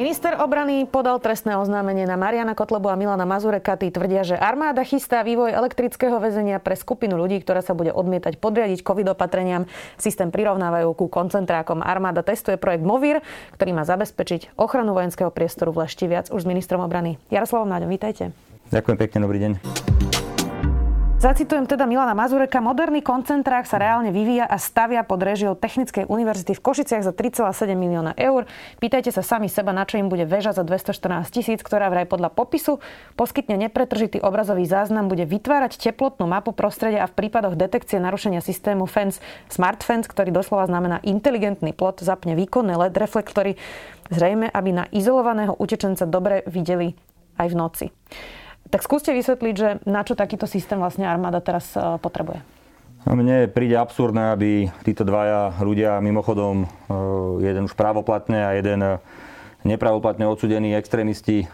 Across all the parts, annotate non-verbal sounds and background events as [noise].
Minister obrany podal trestné oznámenie na Mariana Kotlebu a Milana Mazureka. Tí tvrdia, že armáda chystá vývoj elektrického väzenia pre skupinu ľudí, ktorá sa bude odmietať podriadiť covid opatreniam. Systém prirovnávajú ku koncentrákom. Armáda testuje projekt Movir, ktorý má zabezpečiť ochranu vojenského priestoru v Lešti. Viac už s ministrom obrany. Jaroslavom Náďom, vítajte. Ďakujem pekne, dobrý deň. Zacitujem teda Milana Mazureka. Moderný koncentrák sa reálne vyvíja a stavia pod režiou Technickej univerzity v Košiciach za 3,7 milióna eur. Pýtajte sa sami seba, na čo im bude väža za 214 tisíc, ktorá vraj podľa popisu poskytne nepretržitý obrazový záznam, bude vytvárať teplotnú mapu prostredia a v prípadoch detekcie narušenia systému FENS, Smart FENS, ktorý doslova znamená inteligentný plot, zapne výkonné LED reflektory, zrejme, aby na izolovaného utečenca dobre videli aj v noci. Tak skúste vysvetliť, že na čo takýto systém vlastne armáda teraz e, potrebuje. Mne príde absurdné, aby títo dvaja ľudia, mimochodom e, jeden už právoplatne a jeden nepravoplatne odsudení extrémisti, e,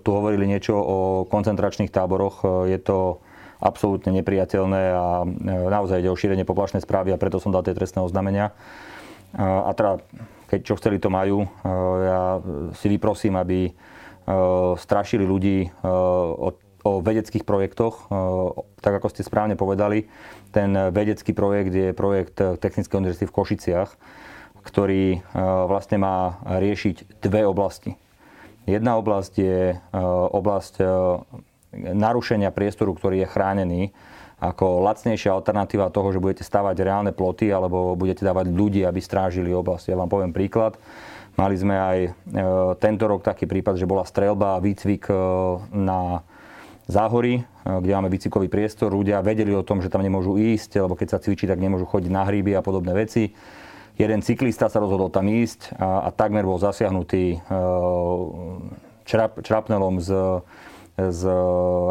tu hovorili niečo o koncentračných táboroch. Je to absolútne nepriateľné a naozaj ide o šírenie poplašnej správy a preto som dal tie trestné oznámenia. A teda, keď čo chceli, to majú. Ja si vyprosím, aby E, strašili ľudí e, o, o vedeckých projektoch. E, tak ako ste správne povedali, ten vedecký projekt je projekt Technickej univerzity v Košiciach, ktorý vlastne má riešiť dve oblasti. Jedna oblasť je oblasť narušenia priestoru, ktorý je chránený ako lacnejšia alternatíva toho, že budete stavať reálne ploty alebo budete dávať ľudí, aby strážili oblasť. Ja vám poviem príklad. Mali sme aj e, tento rok taký prípad, že bola strelba a výcvik e, na záhory, e, kde máme výcvikový priestor. Ľudia vedeli o tom, že tam nemôžu ísť, lebo keď sa cvičí, tak nemôžu chodiť na hríby a podobné veci. Jeden cyklista sa rozhodol tam ísť a, a takmer bol zasiahnutý črap, črapnelom z, z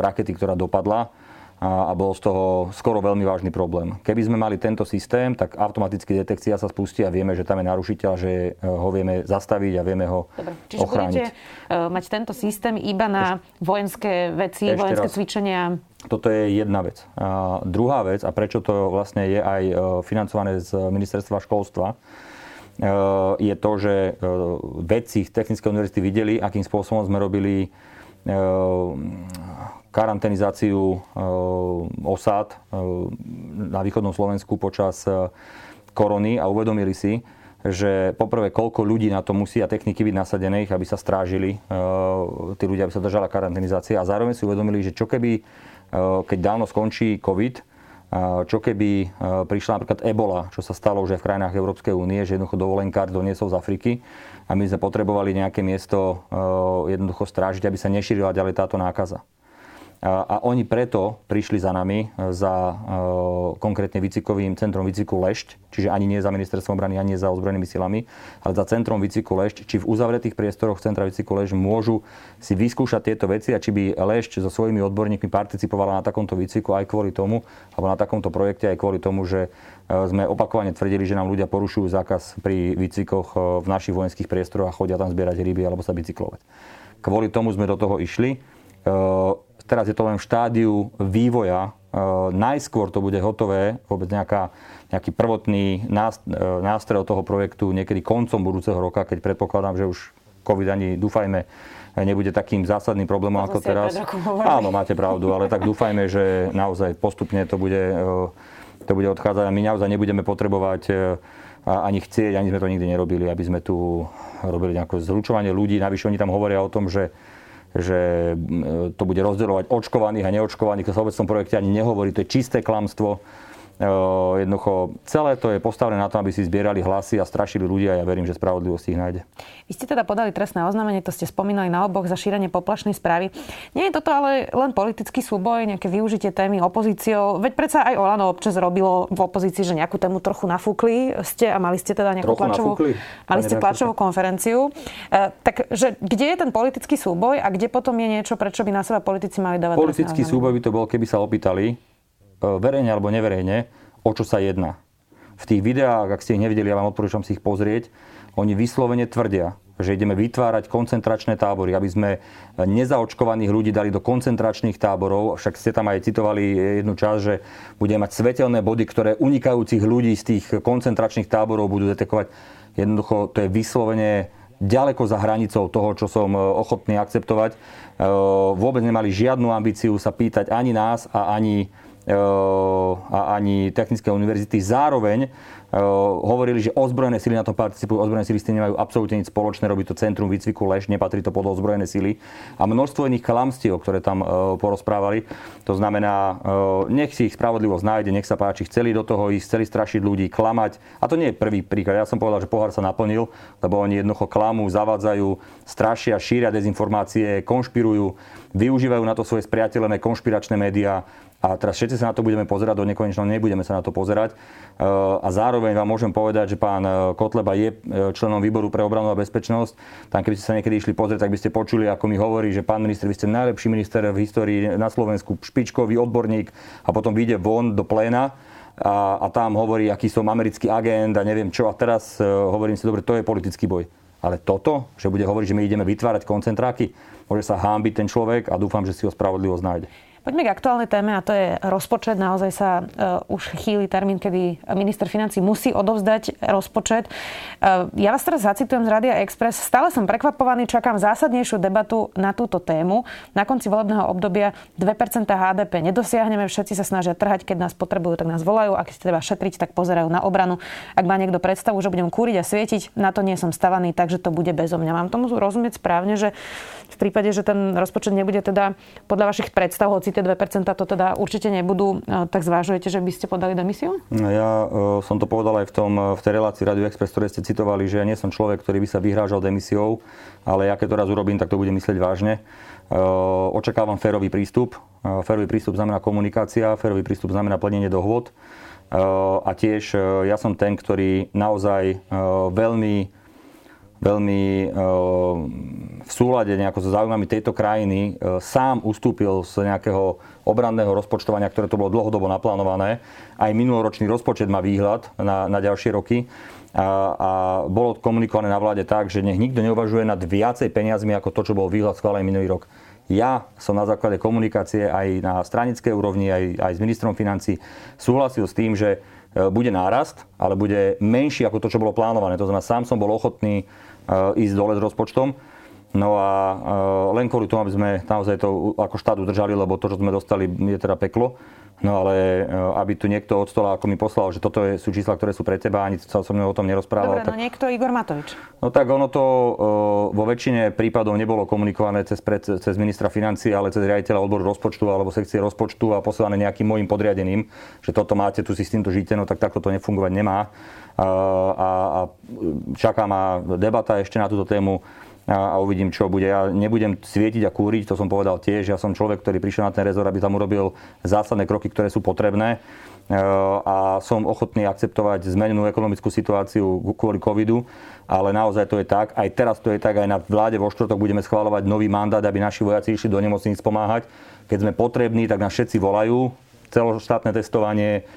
rakety, ktorá dopadla a, bol z toho skoro veľmi vážny problém. Keby sme mali tento systém, tak automaticky detekcia sa spustí a vieme, že tam je narušiteľ, že e, ho vieme zastaviť a vieme ho Dobre. Čiže ochrániť. budete uh, mať tento systém iba na Eš... vojenské veci, Ešte vojenské raz. cvičenia? Toto je jedna vec. A druhá vec, a prečo to vlastne je aj e, financované z ministerstva školstva, je to, že vedci z Technickej univerzity videli, akým spôsobom sme robili karanténizáciu eh, osád eh, na východnom Slovensku počas eh, korony a uvedomili si, že poprvé, koľko ľudí na to musia techniky byť nasadených, aby sa strážili, tí ľudia, aby sa držala karanténizácia a zároveň si uvedomili, že čo keby, keď dávno skončí COVID, čo keby prišla napríklad ebola, čo sa stalo aj v krajinách Európskej únie, že jednoducho dovolenkár doniesol z Afriky a my sme potrebovali nejaké miesto jednoducho strážiť, aby sa nešírila ďalej táto nákaza. A oni preto prišli za nami, e, za e, konkrétne výcikovým centrom výciku Lešť, čiže ani nie za ministerstvom obrany, ani nie za ozbrojenými silami, ale za centrom výciku Lešť, či v uzavretých priestoroch centra výciku Lešť môžu si vyskúšať tieto veci a či by Lešť so svojimi odborníkmi participovala na takomto výciku aj kvôli tomu, alebo na takomto projekte aj kvôli tomu, že e, sme opakovane tvrdili, že nám ľudia porušujú zákaz pri výcvikoch v našich vojenských priestoroch a chodia tam zbierať ryby alebo sa bicyklovať. Kvôli tomu sme do toho išli teraz je to len v štádiu vývoja. E, najskôr to bude hotové, vôbec nejaká, nejaký prvotný e, nástroj toho projektu niekedy koncom budúceho roka, keď predpokladám, že už COVID ani, dúfajme, nebude takým zásadným problémom ako teraz. Áno, máte pravdu, ale tak dúfajme, že naozaj postupne to bude, e, to bude odchádzať a my naozaj nebudeme potrebovať ani chcieť, ani sme to nikdy nerobili, aby sme tu robili nejaké zlučovanie ľudí. Navyše oni tam hovoria o tom, že že to bude rozdeľovať očkovaných a neočkovaných. To sa v tom projekte ani nehovorí. To je čisté klamstvo. Jednoducho, celé to je postavené na tom, aby si zbierali hlasy a strašili ľudia a ja verím, že spravodlivosť ich nájde. Vy ste teda podali trestné oznámenie, to ste spomínali na oboch za šírenie poplašnej správy. Nie je toto ale len politický súboj, nejaké využitie témy opozíciou? Veď predsa aj Olano občas robilo v opozícii, že nejakú tému trochu nafúkli ste a mali ste teda nejakú tlačovú, mali ste tlačovú konferenciu. E, takže kde je ten politický súboj a kde potom je niečo, prečo by na seba politici mali dávať Politický súboj by to bol, keby sa opýtali, verejne alebo neverejne, o čo sa jedná. V tých videách, ak ste ich nevideli, ja vám odporúčam si ich pozrieť, oni vyslovene tvrdia, že ideme vytvárať koncentračné tábory, aby sme nezaočkovaných ľudí dali do koncentračných táborov. Však ste tam aj citovali jednu časť, že budeme mať svetelné body, ktoré unikajúcich ľudí z tých koncentračných táborov budú detekovať. Jednoducho to je vyslovene ďaleko za hranicou toho, čo som ochotný akceptovať. E, vôbec nemali žiadnu ambíciu sa pýtať ani nás a ani a ani technické univerzity. Zároveň hovorili, že ozbrojené sily na tom participujú, ozbrojené sily s tým nemajú absolútne nič spoločné, robí to Centrum výcviku Leš, nepatrí to pod ozbrojené sily. A množstvo iných klamstiev, ktoré tam porozprávali. To znamená, nech si ich spravodlivosť nájde, nech sa páči, chceli do toho ísť, chceli strašiť ľudí, klamať. A to nie je prvý príklad. Ja som povedal, že pohár sa naplnil, lebo oni jednoducho klamú, zavádzajú, strašia, šíria dezinformácie, konšpirujú, využívajú na to svoje spriateľené konšpiračné médiá a teraz všetci sa na to budeme pozerať, do nekonečného nebudeme sa na to pozerať. E, a zároveň vám môžem povedať, že pán e, Kotleba je e, členom výboru pre obranu a bezpečnosť. Tam keby ste sa niekedy išli pozrieť, tak by ste počuli, ako mi hovorí, že pán minister, vy ste najlepší minister v histórii na Slovensku, špičkový odborník a potom vyjde von do pléna a, a tam hovorí, aký som americký agent a neviem čo. A teraz hovorím si, dobre, to je politický boj. Ale toto, že bude hovoriť, že my ideme vytvárať koncentráky, môže sa hámbiť ten človek a dúfam, že si ho spravodlivosť nájde. Poďme k aktuálnej téme a to je rozpočet. Naozaj sa uh, už chýli termín, kedy minister financí musí odovzdať rozpočet. Uh, ja vás teraz zacitujem z Radia Express. Stále som prekvapovaný, čakám zásadnejšiu debatu na túto tému. Na konci volebného obdobia 2% HDP nedosiahneme, všetci sa snažia trhať, keď nás potrebujú, tak nás volajú. Ak si treba šetriť, tak pozerajú na obranu. Ak má niekto predstavu, že budem kúriť a svietiť, na to nie som stavaný, takže to bude bezo mňa. Mám tomu rozumieť správne, že v prípade, že ten rozpočet nebude teda podľa vašich predstav, hoci tie 2% to teda určite nebudú, e, tak zvážujete, že by ste podali demisiu? No ja uh, som to povedal aj v, tom, v tej relácii Radio Express, ktoré ste citovali, že ja nie som človek, ktorý by sa vyhrážal demisiou, ale ja keď to raz urobím, tak to budem myslieť vážne. Očakávam férový prístup. Uh, férový prístup znamená komunikácia, férový prístup znamená plnenie dohôd. A tiež ja som ten, ktorý naozaj veľmi veľmi eh, v súlade nejako so záujmami tejto krajiny eh, sám ustúpil z nejakého obranného rozpočtovania, ktoré to bolo dlhodobo naplánované. Aj minuloročný rozpočet má výhľad na, na ďalšie roky. A, a bolo komunikované na vláde tak, že nech nikto neuvažuje nad viacej peniazmi ako to, čo bol výhľad schválený minulý rok. Ja som na základe komunikácie aj na stranickej úrovni, aj, aj s ministrom financí súhlasil s tým, že eh, bude nárast, ale bude menší ako to, čo bolo plánované. To znamená, sám som bol ochotný ísť dole s rozpočtom. No a eh, len kvôli tomu, aby sme naozaj to ako štát udržali, lebo to, čo sme dostali, je teda peklo. No ale eh, aby tu niekto od stola, ako mi poslal, že toto je, sú čísla, ktoré sú pre teba, ani sa som o tom nerozprával. Dobre, no tak, no niekto Igor Matovič. No tak ono to vo väčšine prípadov nebolo komunikované cez, pred, cez ministra financí, ale cez riaditeľa odboru rozpočtu alebo sekcie rozpočtu a poslané nejakým môjim podriadeným, že toto máte, tu si s týmto žite, no tak takto to nefungovať nemá a, a čaká ma debata ešte na túto tému a, a uvidím, čo bude. Ja nebudem svietiť a kúriť, to som povedal tiež. Ja som človek, ktorý prišiel na ten rezort, aby tam urobil zásadné kroky, ktoré sú potrebné a som ochotný akceptovať zmenenú ekonomickú situáciu kvôli covidu, ale naozaj to je tak. Aj teraz to je tak, aj na vláde vo štvrtok budeme schváľovať nový mandát, aby naši vojaci išli do nemocníc pomáhať. Keď sme potrební, tak nás všetci volajú. Celoštátne testovanie,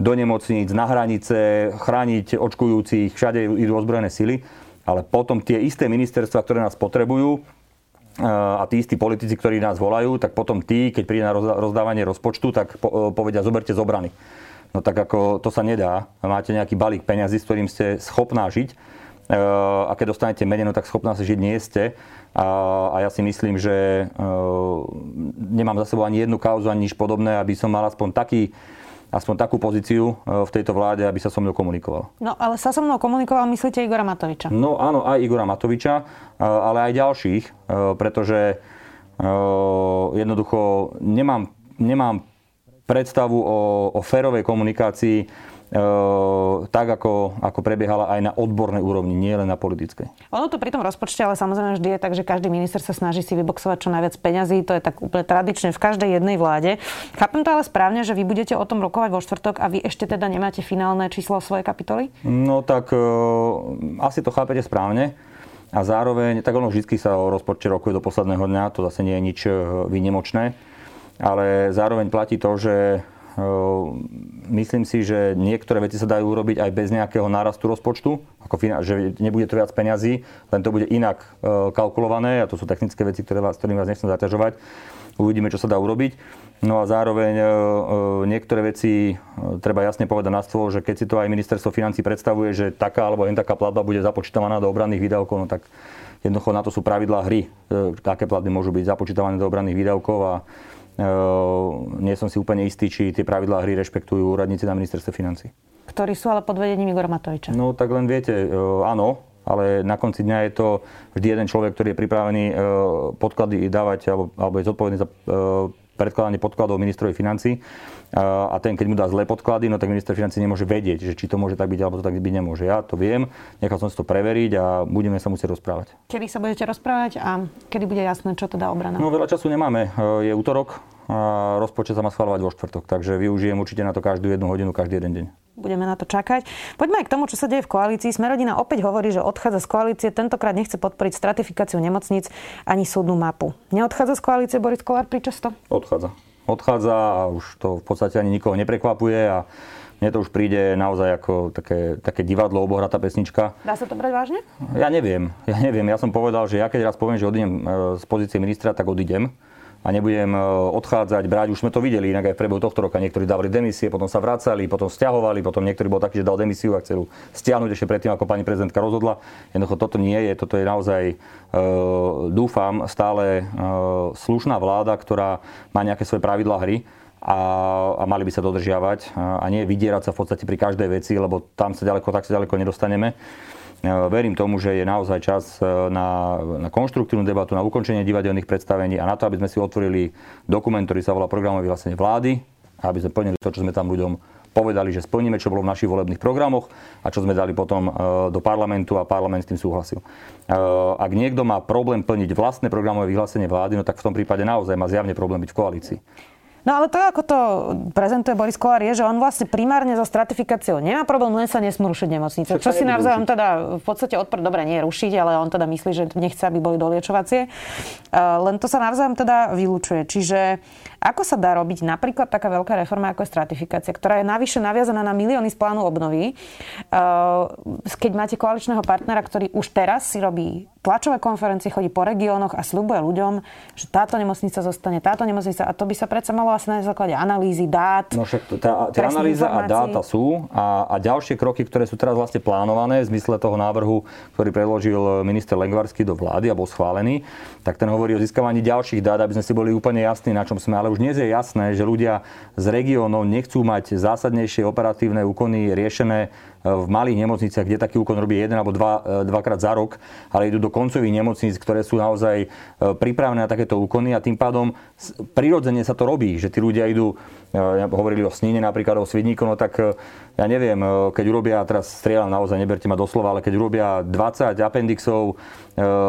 do nemocníc, na hranice, chrániť očkujúcich, všade idú ozbrojené sily, ale potom tie isté ministerstva, ktoré nás potrebujú, eh, a tí istí politici, ktorí nás volajú, tak potom tí, keď príde na rozdávanie rozpočtu, tak eh, povedia, zoberte z obrany. No tak ako to sa nedá. Máte nejaký balík peňazí, s ktorým ste schopná žiť eh, a keď dostanete menej, no tak schopná sa žiť nie ste. A, a ja si myslím, že nemám za sebou ani jednu kauzu, ani nič podobné, aby som mal aspoň taký aspoň takú pozíciu e, v tejto vláde, aby sa so mnou komunikoval. No ale sa so mnou komunikoval, myslíte Igora Matoviča? No áno, aj Igora Matoviča, e, ale aj ďalších, e, pretože jednoducho nemám, nemám predstavu o, o férovej komunikácii tak, ako, ako prebiehala aj na odbornej úrovni, nie len na politickej. Ono to pri tom rozpočte, ale samozrejme vždy je tak, že každý minister sa snaží si vyboxovať čo najviac peňazí. To je tak úplne tradične v každej jednej vláde. Chápem to ale správne, že vy budete o tom rokovať vo štvrtok a vy ešte teda nemáte finálne číslo svojej kapitoly? No tak uh, asi to chápete správne. A zároveň, tak ono vždy sa o rozpočte rokuje do posledného dňa, to zase nie je nič e, výnimočné. Ale zároveň platí to, že Myslím si, že niektoré veci sa dajú urobiť aj bez nejakého nárastu rozpočtu, ako že nebude to viac peňazí, len to bude inak kalkulované a to sú technické veci, ktoré vás, ktorým vás nechcem zaťažovať. Uvidíme, čo sa dá urobiť. No a zároveň niektoré veci treba jasne povedať na stôl, že keď si to aj ministerstvo financí predstavuje, že taká alebo len taká platba bude započítavaná do obranných výdavkov, no tak jednoducho na to sú pravidlá hry, aké platby môžu byť započítavané do obranných výdavkov a Ehm, nie som si úplne istý, či tie pravidlá hry rešpektujú úradníci na ministerstve financí. Ktorí sú ale pod vedením Igora Matoviča. No tak len viete, ehm, áno, ale na konci dňa je to vždy jeden človek, ktorý je pripravený ehm, podklady dávať alebo, alebo je zodpovedný za predkladanie podkladov ministrovi financí a ten, keď mu dá zlé podklady, no tak minister financí nemôže vedieť, že či to môže tak byť, alebo to tak byť nemôže. Ja to viem, nechal som si to preveriť a budeme sa musieť rozprávať. Kedy sa budete rozprávať a kedy bude jasné, čo teda obrana? No veľa času nemáme. Je útorok, a rozpočet sa má schváľovať vo štvrtok, takže využijem určite na to každú jednu hodinu, každý jeden deň. Budeme na to čakať. Poďme aj k tomu, čo sa deje v koalícii. Smerodina opäť hovorí, že odchádza z koalície. Tentokrát nechce podporiť stratifikáciu nemocníc ani súdnu mapu. Neodchádza z koalície Boris Kolár pričasto? Odchádza odchádza a už to v podstate ani nikoho neprekvapuje a mne to už príde naozaj ako také, také divadlo, obohratá pesnička. Dá sa to brať vážne? Ja neviem, ja neviem. Ja som povedal, že ja keď raz poviem, že odídem e, z pozície ministra, tak odídem a nebudem e, odchádzať, brať. Už sme to videli inak aj v priebehu tohto roka. Niektorí dávali demisie, potom sa vracali, potom stiahovali, potom niektorí bol taký, že dal demisiu a chceli stiahnuť ešte predtým, ako pani prezidentka rozhodla. Jednoducho toto nie je, toto je naozaj, e, dúfam, stále e, slušná vláda, ktorá má nejaké svoje pravidlá hry. A, a mali by sa dodržiavať a nie vydierať sa v podstate pri každej veci, lebo tam sa ďaleko, tak sa ďaleko nedostaneme. E, verím tomu, že je naozaj čas e, na, na konštruktívnu debatu, na ukončenie divadelných predstavení a na to, aby sme si otvorili dokument, ktorý sa volá programové vyhlásenie vlády, aby sme plnili to, čo sme tam ľuďom povedali, že splníme, čo bolo v našich volebných programoch a čo sme dali potom e, do parlamentu a parlament s tým súhlasil. Ak niekto má problém plniť vlastné programové vyhlásenie vlády, no tak v tom prípade naozaj má zjavne problém byť v koalícii. No ale to, ako to prezentuje Boris Kolár, je, že on vlastne primárne so stratifikáciou nemá problém, len sa nesmú rušiť nemocnice. Čo, čo si navzájom teda v podstate odpor, dobre, nie rušiť, ale on teda myslí, že nechce, aby boli doliečovacie. len to sa navzájom teda vylúčuje. Čiže ako sa dá robiť napríklad taká veľká reforma ako je stratifikácia, ktorá je navyše naviazaná na milióny z plánu obnovy, keď máte koaličného partnera, ktorý už teraz si robí tlačové konferencie, chodí po regiónoch a slubuje ľuďom, že táto nemocnica zostane, táto nemocnica a to by sa predsa malo asi na základe analýzy, dát. No však tá, tá analýza informácií. a dáta sú a, a ďalšie kroky, ktoré sú teraz vlastne plánované v zmysle toho návrhu, ktorý predložil minister Lengvarský do vlády a bol schválený, tak ten hovorí o získavaní ďalších dát, aby sme si boli úplne jasní, na čom sme. Ale už dnes je jasné, že ľudia z regiónov nechcú mať zásadnejšie operatívne úkony riešené v malých nemocniciach, kde taký úkon robí jeden alebo dva, e, dvakrát za rok, ale idú do koncových nemocníc, ktoré sú naozaj e, pripravené na takéto úkony a tým pádom prirodzene sa to robí, že tí ľudia idú, e, hovorili o snine napríklad, o svidníku, no tak ja neviem, keď urobia, teraz strieľam naozaj, neberte ma doslova, ale keď urobia 20 appendixov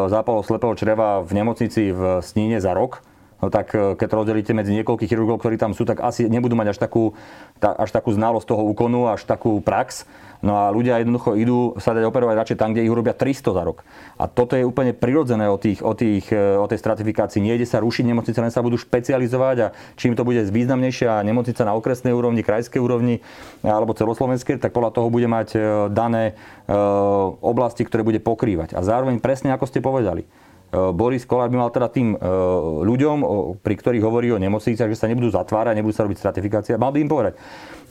zápalov slepého čreva v nemocnici v sníne za rok, tak keď to rozdelíte medzi niekoľkých chirurgov, ktorí tam sú, tak asi nebudú mať až takú, až takú znalosť toho úkonu, až takú prax. No a ľudia jednoducho idú sa dať operovať radšej tam, kde ich urobia 300 za rok. A toto je úplne prirodzené o, tých, o, tých, e, o tej stratifikácii. Nejde sa rušiť nemocnice, len sa budú špecializovať a čím to bude významnejšia nemocnica na okresnej úrovni, krajskej úrovni alebo celoslovenskej, tak podľa toho bude mať e, dané e, oblasti, ktoré bude pokrývať. A zároveň presne ako ste povedali, Boris Kolár by mal teda tým ľuďom, pri ktorých hovorí o nemocniciach, že sa nebudú zatvárať, nebudú sa robiť stratifikácia, mal by im povedať,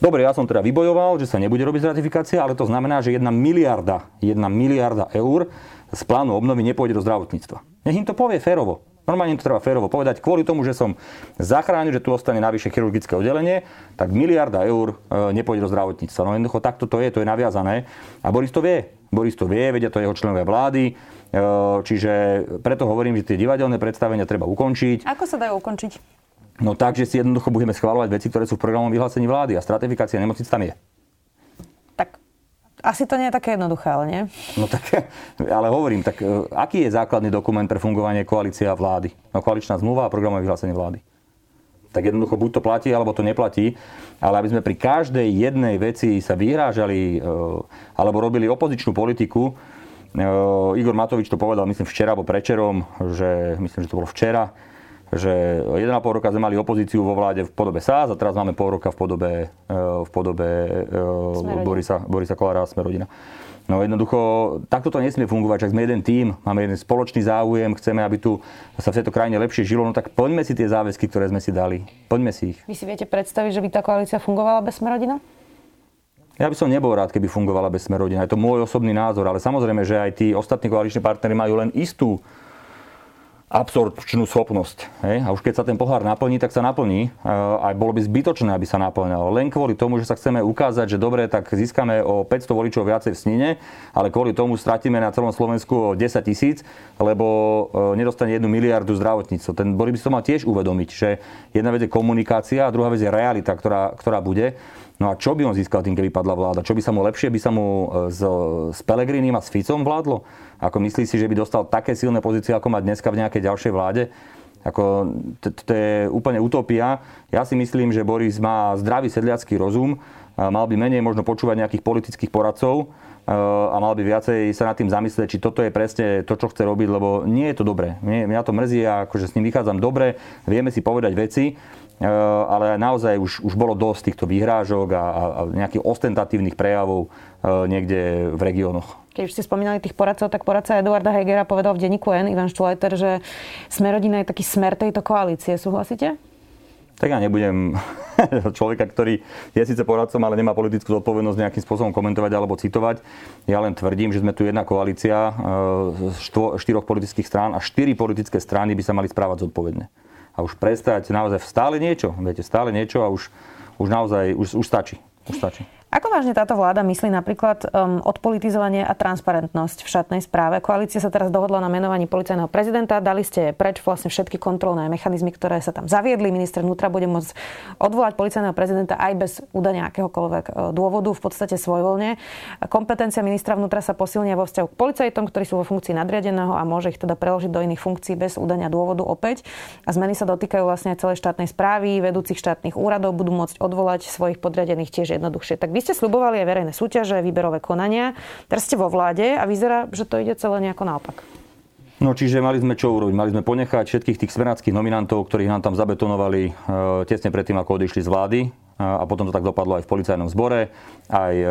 Dobre, ja som teda vybojoval, že sa nebude robiť ratifikácia, ale to znamená, že jedna miliarda, jedna miliarda eur z plánu obnovy nepôjde do zdravotníctva. Nech im to povie férovo. Normálne im to treba férovo povedať. Kvôli tomu, že som zachránil, že tu ostane navyše chirurgické oddelenie, tak miliarda eur e, nepôjde do zdravotníctva. No jednoducho takto to je, to je naviazané. A Boris to vie. Boris to vie, vedia to jeho členovia vlády. E, čiže preto hovorím, že tie divadelné predstavenia treba ukončiť. Ako sa dajú ukončiť? No tak, že si jednoducho budeme schváľovať veci, ktoré sú v programovom vyhlásení vlády a stratifikácia nemocnic tam je. Tak asi to nie je také jednoduché, ale nie? No tak, [laughs] ale hovorím, tak e, aký je základný dokument pre fungovanie koalície a vlády? No koaličná zmluva a programové vyhlásenie vlády. Tak jednoducho buď to platí, alebo to neplatí. Ale aby sme pri každej jednej veci sa vyhrážali e, alebo robili opozičnú politiku, Igor Matovič to povedal, myslím, včera alebo prečerom, že myslím, že to bolo včera, že 1,5 roka sme mali opozíciu vo vláde v podobe SAS a teraz máme pol roka v podobe, e, v podobe e, Borisa, Borisa Kolára a Smerodina. No jednoducho, takto to nesmie fungovať, ak sme jeden tým, máme jeden spoločný záujem, chceme, aby tu sa v tejto krajine lepšie žilo, no tak poďme si tie záväzky, ktoré sme si dali. Poďme si ich. Vy si viete predstaviť, že by tá koalícia fungovala bez Smerodina? Ja by som nebol rád, keby fungovala bez Smerodina. Je to môj osobný názor, ale samozrejme, že aj tí ostatní koaliční partnery majú len istú absorpčnú schopnosť. Hej? A už keď sa ten pohár naplní, tak sa naplní. A bolo by zbytočné, aby sa naplňal. Len kvôli tomu, že sa chceme ukázať, že dobre, tak získame o 500 voličov viacej v Snine, ale kvôli tomu stratíme na celom Slovensku o 10 tisíc, lebo e, nedostane jednu miliardu zdravotníctvo. Ten Boris by to mal tiež uvedomiť, že jedna vec je komunikácia a druhá vec je realita, ktorá, ktorá bude. No a čo by on získal tým, keby padla vláda? Čo by sa mu lepšie, by sa mu e, s, s Pelegrinim a s Ficom vládlo? Ako myslí si, že by dostal také silné pozície, ako má dneska v nejakej ďalšej vláde? Ako, to je úplne utopia. Ja si myslím, že Boris má zdravý sedliacký rozum, mal by menej možno počúvať nejakých politických poradcov a mal by viacej sa nad tým zamyslieť, či toto je presne to, čo chce robiť, lebo nie je to dobré. Mňa to mrzí a akože s ním vychádzam dobre, vieme si povedať veci, ale naozaj už, už bolo dosť týchto výhrážok a, a nejakých ostentatívnych prejavov niekde v regiónoch. Keď už ste spomínali tých poradcov, tak poradca Eduarda Hegera povedal v denníku N, Ivan Štulajter, že Smerodina je taký smer tejto koalície. Súhlasíte? Tak ja nebudem [laughs] človeka, ktorý je síce poradcom, ale nemá politickú zodpovednosť nejakým spôsobom komentovať alebo citovať. Ja len tvrdím, že sme tu jedna koalícia štyroch politických strán a štyri politické strany by sa mali správať zodpovedne. A už prestať naozaj stále niečo, viete, stále niečo a už, už naozaj, už, už stačí. Už stačí. Ako vážne táto vláda myslí napríklad um, odpolitizovanie a transparentnosť v štátnej správe? Koalícia sa teraz dohodla na menovaní policajného prezidenta. Dali ste preč vlastne všetky kontrolné mechanizmy, ktoré sa tam zaviedli. Minister vnútra bude môcť odvolať policajného prezidenta aj bez údania akéhokoľvek uh, dôvodu, v podstate svojvoľne. Kompetencia ministra vnútra sa posilnia vo vzťahu k policajtom, ktorí sú vo funkcii nadriadeného a môže ich teda preložiť do iných funkcií bez údania dôvodu opäť. A zmeny sa dotýkajú vlastne aj celej štátnej správy, vedúcich štátnych úradov budú môcť odvolať svojich podriadených tiež jednoduchšie. Tak ste slubovali aj verejné súťaže, výberové konania. Teraz ste vo vláde a vyzerá, že to ide celé nejako naopak. No čiže mali sme čo urobiť? Mali sme ponechať všetkých tých smeráckých nominantov, ktorých nám tam zabetonovali e, tesne predtým, ako odišli z vlády. E, a potom to tak dopadlo aj v policajnom zbore, aj e,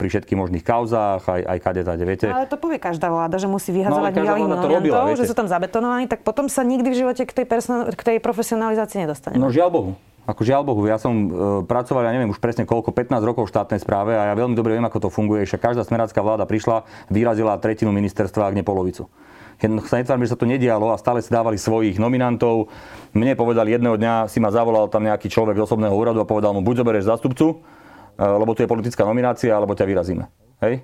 pri všetkých možných kauzách, aj, aj kade tade, viete. Ale to povie každá vláda, že musí vyhazovať no, nominantov, robila, že sú tam zabetonovaní, tak potom sa nikdy v živote k tej, person- k tej profesionalizácii nedostane. No žiaľ Bohu. Ako žiaľ Bohu, ja som e, pracoval, ja neviem už presne koľko, 15 rokov v štátnej správe a ja veľmi dobre viem, ako to funguje. Však každá smerácká vláda prišla, vyrazila tretinu ministerstva, ak nie polovicu. Jednoducho sa netvárme, že sa to nedialo a stále si dávali svojich nominantov. Mne povedal jedného dňa, si ma zavolal tam nejaký človek z osobného úradu a povedal mu, buď zoberieš zastupcu, e, lebo tu je politická nominácia, alebo ťa vyrazíme. Hej?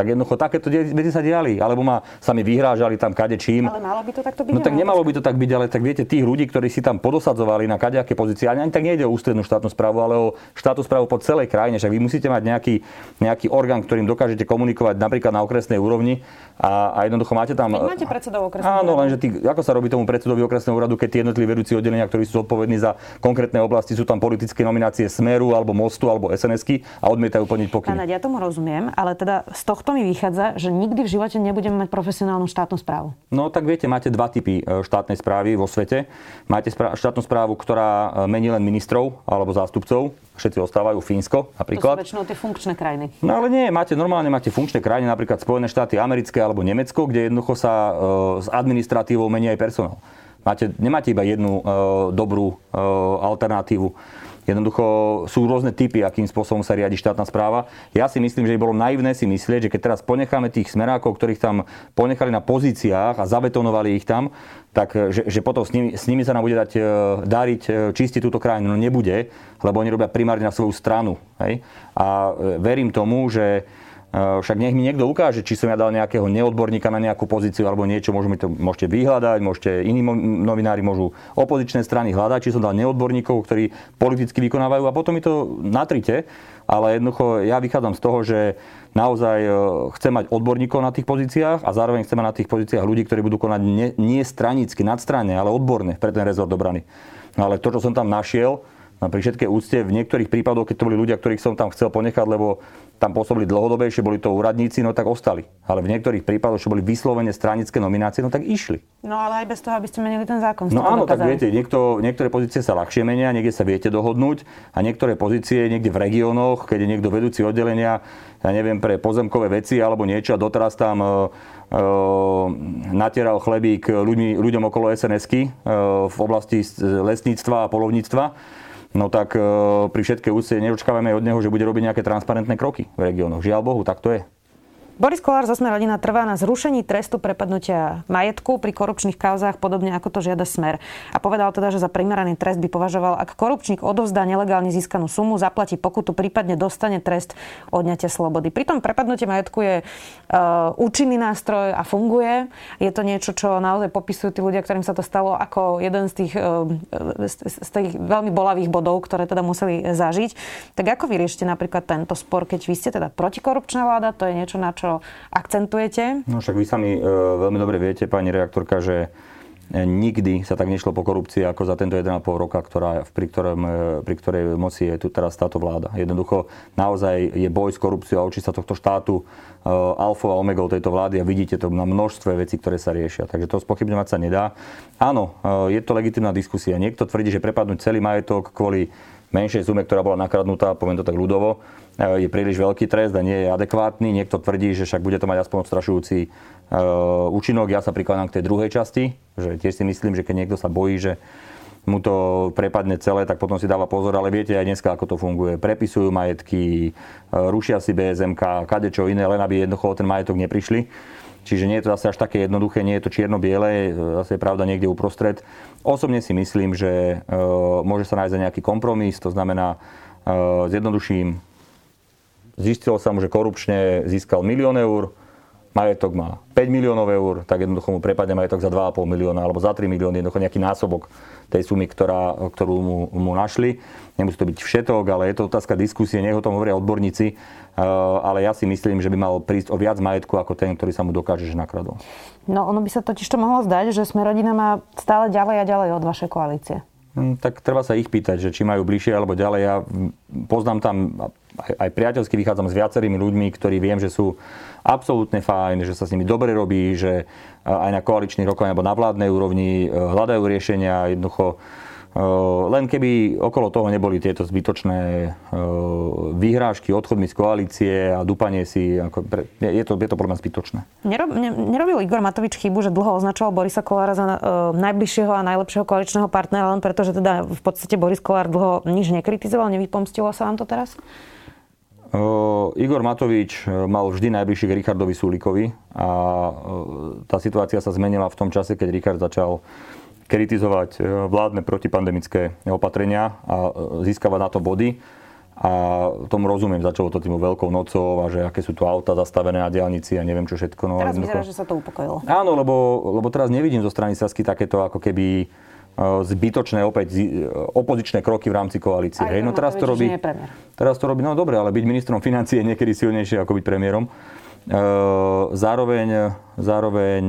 Tak jednoducho takéto veci sa diali. Alebo ma sa mi vyhrážali tam kadečím. Ale malo by to takto byť? No tak nemalo by to tak byť, ale tak viete, tých ľudí, ktorí si tam podosadzovali na kadejaké pozície, ani, ani tak nejde o ústrednú štátnu správu, ale o štátnu správu po celej krajine. Však vy musíte mať nejaký, nejaký orgán, ktorým dokážete komunikovať napríklad na okresnej úrovni a, a jednoducho máte tam... Vy máte predsedov okresného Áno, lenže tí, ako sa robí tomu predsedovi okresného úradu, keď tie jednotliví vedúci oddelenia, ktorí sú zodpovední za konkrétne oblasti, sú tam politické nominácie Smeru alebo Mostu alebo sns a odmietajú plniť pokyny. ja tomu rozumiem, ale teda z tohto mi vychádza, že nikdy v živote nebudeme mať profesionálnu štátnu správu. No tak viete, máte dva typy e, štátnej správy vo svete. Máte štátnu správu, ktorá e, mení len ministrov alebo zástupcov. Všetci ostávajú Fínsko napríklad. To sú väčšinou tie funkčné krajiny. No ale nie, máte normálne máte funkčné krajiny, napríklad Spojené štáty americké alebo Nemecko, kde jednoducho sa e, s administratívou mení aj personál. Máte, nemáte iba jednu e, dobrú e, alternatívu. Jednoducho sú rôzne typy, akým spôsobom sa riadi štátna správa. Ja si myslím, že by bolo naivné si myslieť, že keď teraz ponecháme tých smerákov, ktorých tam ponechali na pozíciách a zabetonovali ich tam, tak že, že potom s nimi, s nimi sa nám bude dať e, dariť e, čistiť túto krajinu. No nebude, lebo oni robia primárne na svoju stranu. Hej? A e, verím tomu, že však nech mi niekto ukáže, či som ja dal nejakého neodborníka na nejakú pozíciu alebo niečo, môžu mi to, môžete vyhľadať, môžete, iní novinári môžu opozičné strany hľadať, či som dal neodborníkov, ktorí politicky vykonávajú a potom mi to natrite. Ale jednoducho ja vychádzam z toho, že naozaj e, chcem mať odborníkov na tých pozíciách a zároveň chcem mať na tých pozíciách ľudí, ktorí budú konať nie, nie stranicky, nadstranne, ale odborne pre ten rezort obrany. No ale to, čo som tam našiel, pri všetkej úcte, v niektorých prípadoch, keď to boli ľudia, ktorých som tam chcel ponechať, lebo tam pôsobili dlhodobejšie, boli to úradníci, no tak ostali. Ale v niektorých prípadoch, čo boli vyslovene stranické nominácie, no tak išli. No ale aj bez toho, aby ste menili ten zákon. No áno, dokázali. tak viete, niekto, niektoré pozície sa ľahšie menia, niekde sa viete dohodnúť a niektoré pozície niekde v regiónoch, keď je niekto vedúci oddelenia, ja neviem, pre pozemkové veci alebo niečo a doteraz tam uh, natieral chlebík ľuďmi, ľuďom okolo SNS-ky uh, v oblasti lesníctva a polovníctva no tak e, pri všetkej úcte neočakávame od neho, že bude robiť nejaké transparentné kroky v regiónoch. Žiaľ Bohu, tak to je. Boris Kolár zo Sme rodina trvá na zrušení trestu prepadnutia majetku pri korupčných kauzách, podobne ako to žiada Smer. A povedal teda, že za primeraný trest by považoval, ak korupčník odovzdá nelegálne získanú sumu, zaplatí pokutu, prípadne dostane trest odňatia slobody. Pritom prepadnutie majetku je uh, účinný nástroj a funguje. Je to niečo, čo naozaj popisujú tí ľudia, ktorým sa to stalo ako jeden z tých, uh, z tých veľmi bolavých bodov, ktoré teda museli zažiť. Tak ako vyriešite napríklad tento spor, keď vy ste teda protikorupčná vláda, to je niečo, na čo akcentujete? No však vy sami e, veľmi dobre viete, pani reaktorka, že e, nikdy sa tak nešlo po korupcii ako za tento 1,5 roka, ktorá, pri, ktorom, e, pri ktorej moci je tu teraz táto vláda. Jednoducho naozaj je boj s korupciou a oči sa tohto štátu uh, alfa a omegou tejto vlády a vidíte to na množstve vecí, ktoré sa riešia. Takže to spochybňovať sa nedá. Áno, je to legitimná diskusia. Niekto tvrdí, že prepadnúť celý majetok kvôli menšej sume, ktorá bola nakradnutá, poviem to tak ľudovo, je príliš veľký trest a nie je adekvátny. Niekto tvrdí, že však bude to mať aspoň odstrašujúci e, účinok. Ja sa prikladám k tej druhej časti, že tiež si myslím, že keď niekto sa bojí, že mu to prepadne celé, tak potom si dáva pozor, ale viete aj dneska, ako to funguje. Prepisujú majetky, e, rušia si BSMK, kadečo iné, len aby jednoducho ten majetok neprišli. Čiže nie je to zase až také jednoduché, nie je to čierno-biele, zase je pravda niekde uprostred. Osobne si myslím, že e, môže sa nájsť nejaký kompromis, to znamená, e, zjednoduším, zistilo sa mu, že korupčne získal milión eur, majetok má 5 miliónov eur, tak jednoducho mu prepadne majetok za 2,5 milióna alebo za 3 milióny, jednoducho nejaký násobok tej sumy, ktorá, ktorú mu, mu našli. Nemusí to byť všetok, ale je to otázka diskusie, nech o tom hovoria odborníci, uh, ale ja si myslím, že by mal prísť o viac majetku ako ten, ktorý sa mu dokáže, že nakradol. No ono by sa totiž to mohlo zdať, že sme rodina má stále ďalej a ďalej od vašej koalície. Hm, tak treba sa ich pýtať, že či majú bližšie alebo ďalej. Ja poznám tam, aj, priateľsky vychádzam s viacerými ľuďmi, ktorí viem, že sú absolútne fajn, že sa s nimi dobre robí, že aj na koaličných rokovaniach alebo na vládnej úrovni e, hľadajú riešenia. Jednoducho len keby okolo toho neboli tieto zbytočné výhrážky, odchodmi z koalície a dúpanie si, ako pre, je, to, je to podľa zbytočné. Nerob, ne, nerobil Igor Matovič chybu, že dlho označoval Borisa Kolára za najbližšieho a najlepšieho koaličného partnera, len preto, že teda v podstate Boris Kolár dlho nič nekritizoval, nevypomstilo sa vám to teraz? Uh, Igor Matovič mal vždy najbližšie k Richardovi Sulikovi a uh, tá situácia sa zmenila v tom čase, keď Richard začal kritizovať e, vládne protipandemické opatrenia a e, získavať na to body. A tomu rozumiem, začalo to tým veľkou nocou a že aké sú tu auta zastavené na diálnici a neviem čo všetko. No, teraz vyzerá, že sa to upokojilo. Áno, lebo, lebo teraz nevidím zo strany Sasky takéto ako keby e, zbytočné opäť opozičné kroky v rámci koalície. Hej, no teraz to robí, teraz to robí, no dobre, ale byť ministrom financie je niekedy silnejšie ako byť premiérom. Zároveň, zároveň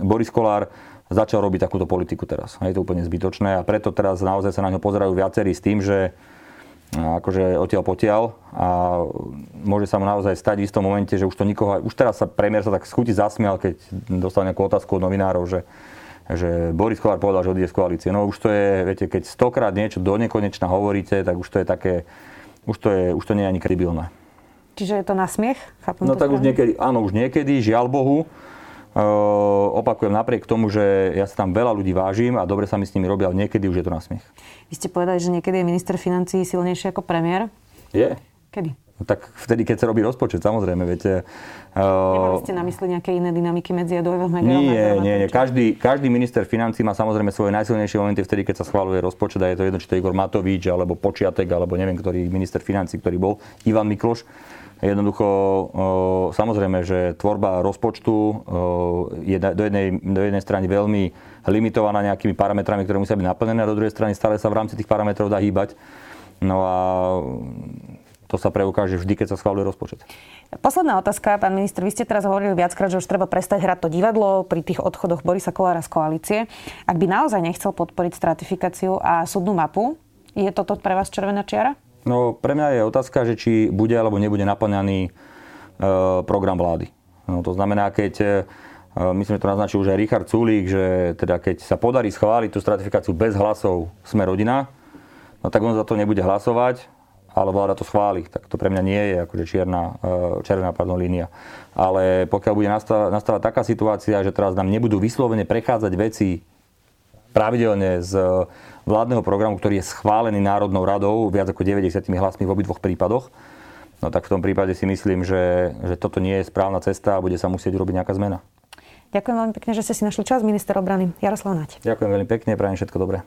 Boris Kolár začal robiť takúto politiku teraz. Je to úplne zbytočné a preto teraz naozaj sa na ňo pozerajú viacerí s tým, že akože odtiaľ potiaľ a môže sa mu naozaj stať v istom momente, že už to nikoho, už teraz sa premiér sa tak schutí zasmial, keď dostal nejakú otázku od novinárov, že, že Boris Kolár povedal, že odíde z koalície. No už to je, viete, keď stokrát niečo do nekonečna hovoríte, tak už to je také, už to, je, už to nie je ani kredibilné. Čiže je to na smiech? Chápem no tak už niekedy, áno, už niekedy, žiaľ Bohu, opakujem, napriek tomu, že ja sa tam veľa ľudí vážim a dobre sa mi s nimi robia, ale niekedy už je to na smiech. Vy ste povedali, že niekedy je minister financí silnejší ako premiér. Je. Kedy? No tak vtedy, keď sa robí rozpočet, samozrejme, viete. Nemali ste na mysli nejaké iné dynamiky medzi Edojom a Nie, nie, nie. Každý, každý minister financí má samozrejme svoje najsilnejšie momenty vtedy, keď sa schváluje rozpočet a je to jedno, či to je Igor Matovič, alebo Počiatek, alebo neviem, ktorý minister financí, ktorý bol, Ivan Mikloš. Jednoducho, samozrejme, že tvorba rozpočtu je do jednej, do jednej strany veľmi limitovaná nejakými parametrami, ktoré musia byť naplnené a do druhej strany stále sa v rámci tých parametrov dá hýbať. No a to sa preukáže vždy, keď sa schváluje rozpočet. Posledná otázka, pán minister. Vy ste teraz hovorili viackrát, že už treba prestať hrať to divadlo pri tých odchodoch Borisa Kolára z koalície. Ak by naozaj nechcel podporiť stratifikáciu a súdnu mapu, je toto pre vás červená čiara? No, pre mňa je otázka, že či bude alebo nebude naplňaný e, program vlády. No, to znamená, keď e, myslím, že to naznačil už aj Richard Sulík, že teda keď sa podarí schváliť tú stratifikáciu bez hlasov Sme rodina, no tak on za to nebude hlasovať ale vláda to schváli. Tak to pre mňa nie je akože čierna, eh, červená pardon, línia. Ale pokiaľ bude nastávať, nastávať taká situácia, že teraz nám nebudú vyslovene prechádzať veci pravidelne z vládneho programu, ktorý je schválený Národnou radou viac ako 90 hlasmi v obidvoch prípadoch, no tak v tom prípade si myslím, že, že toto nie je správna cesta a bude sa musieť urobiť nejaká zmena. Ďakujem veľmi pekne, že ste si našli čas, minister obrany Jaroslav Nať. Ďakujem veľmi pekne, prajem všetko dobré.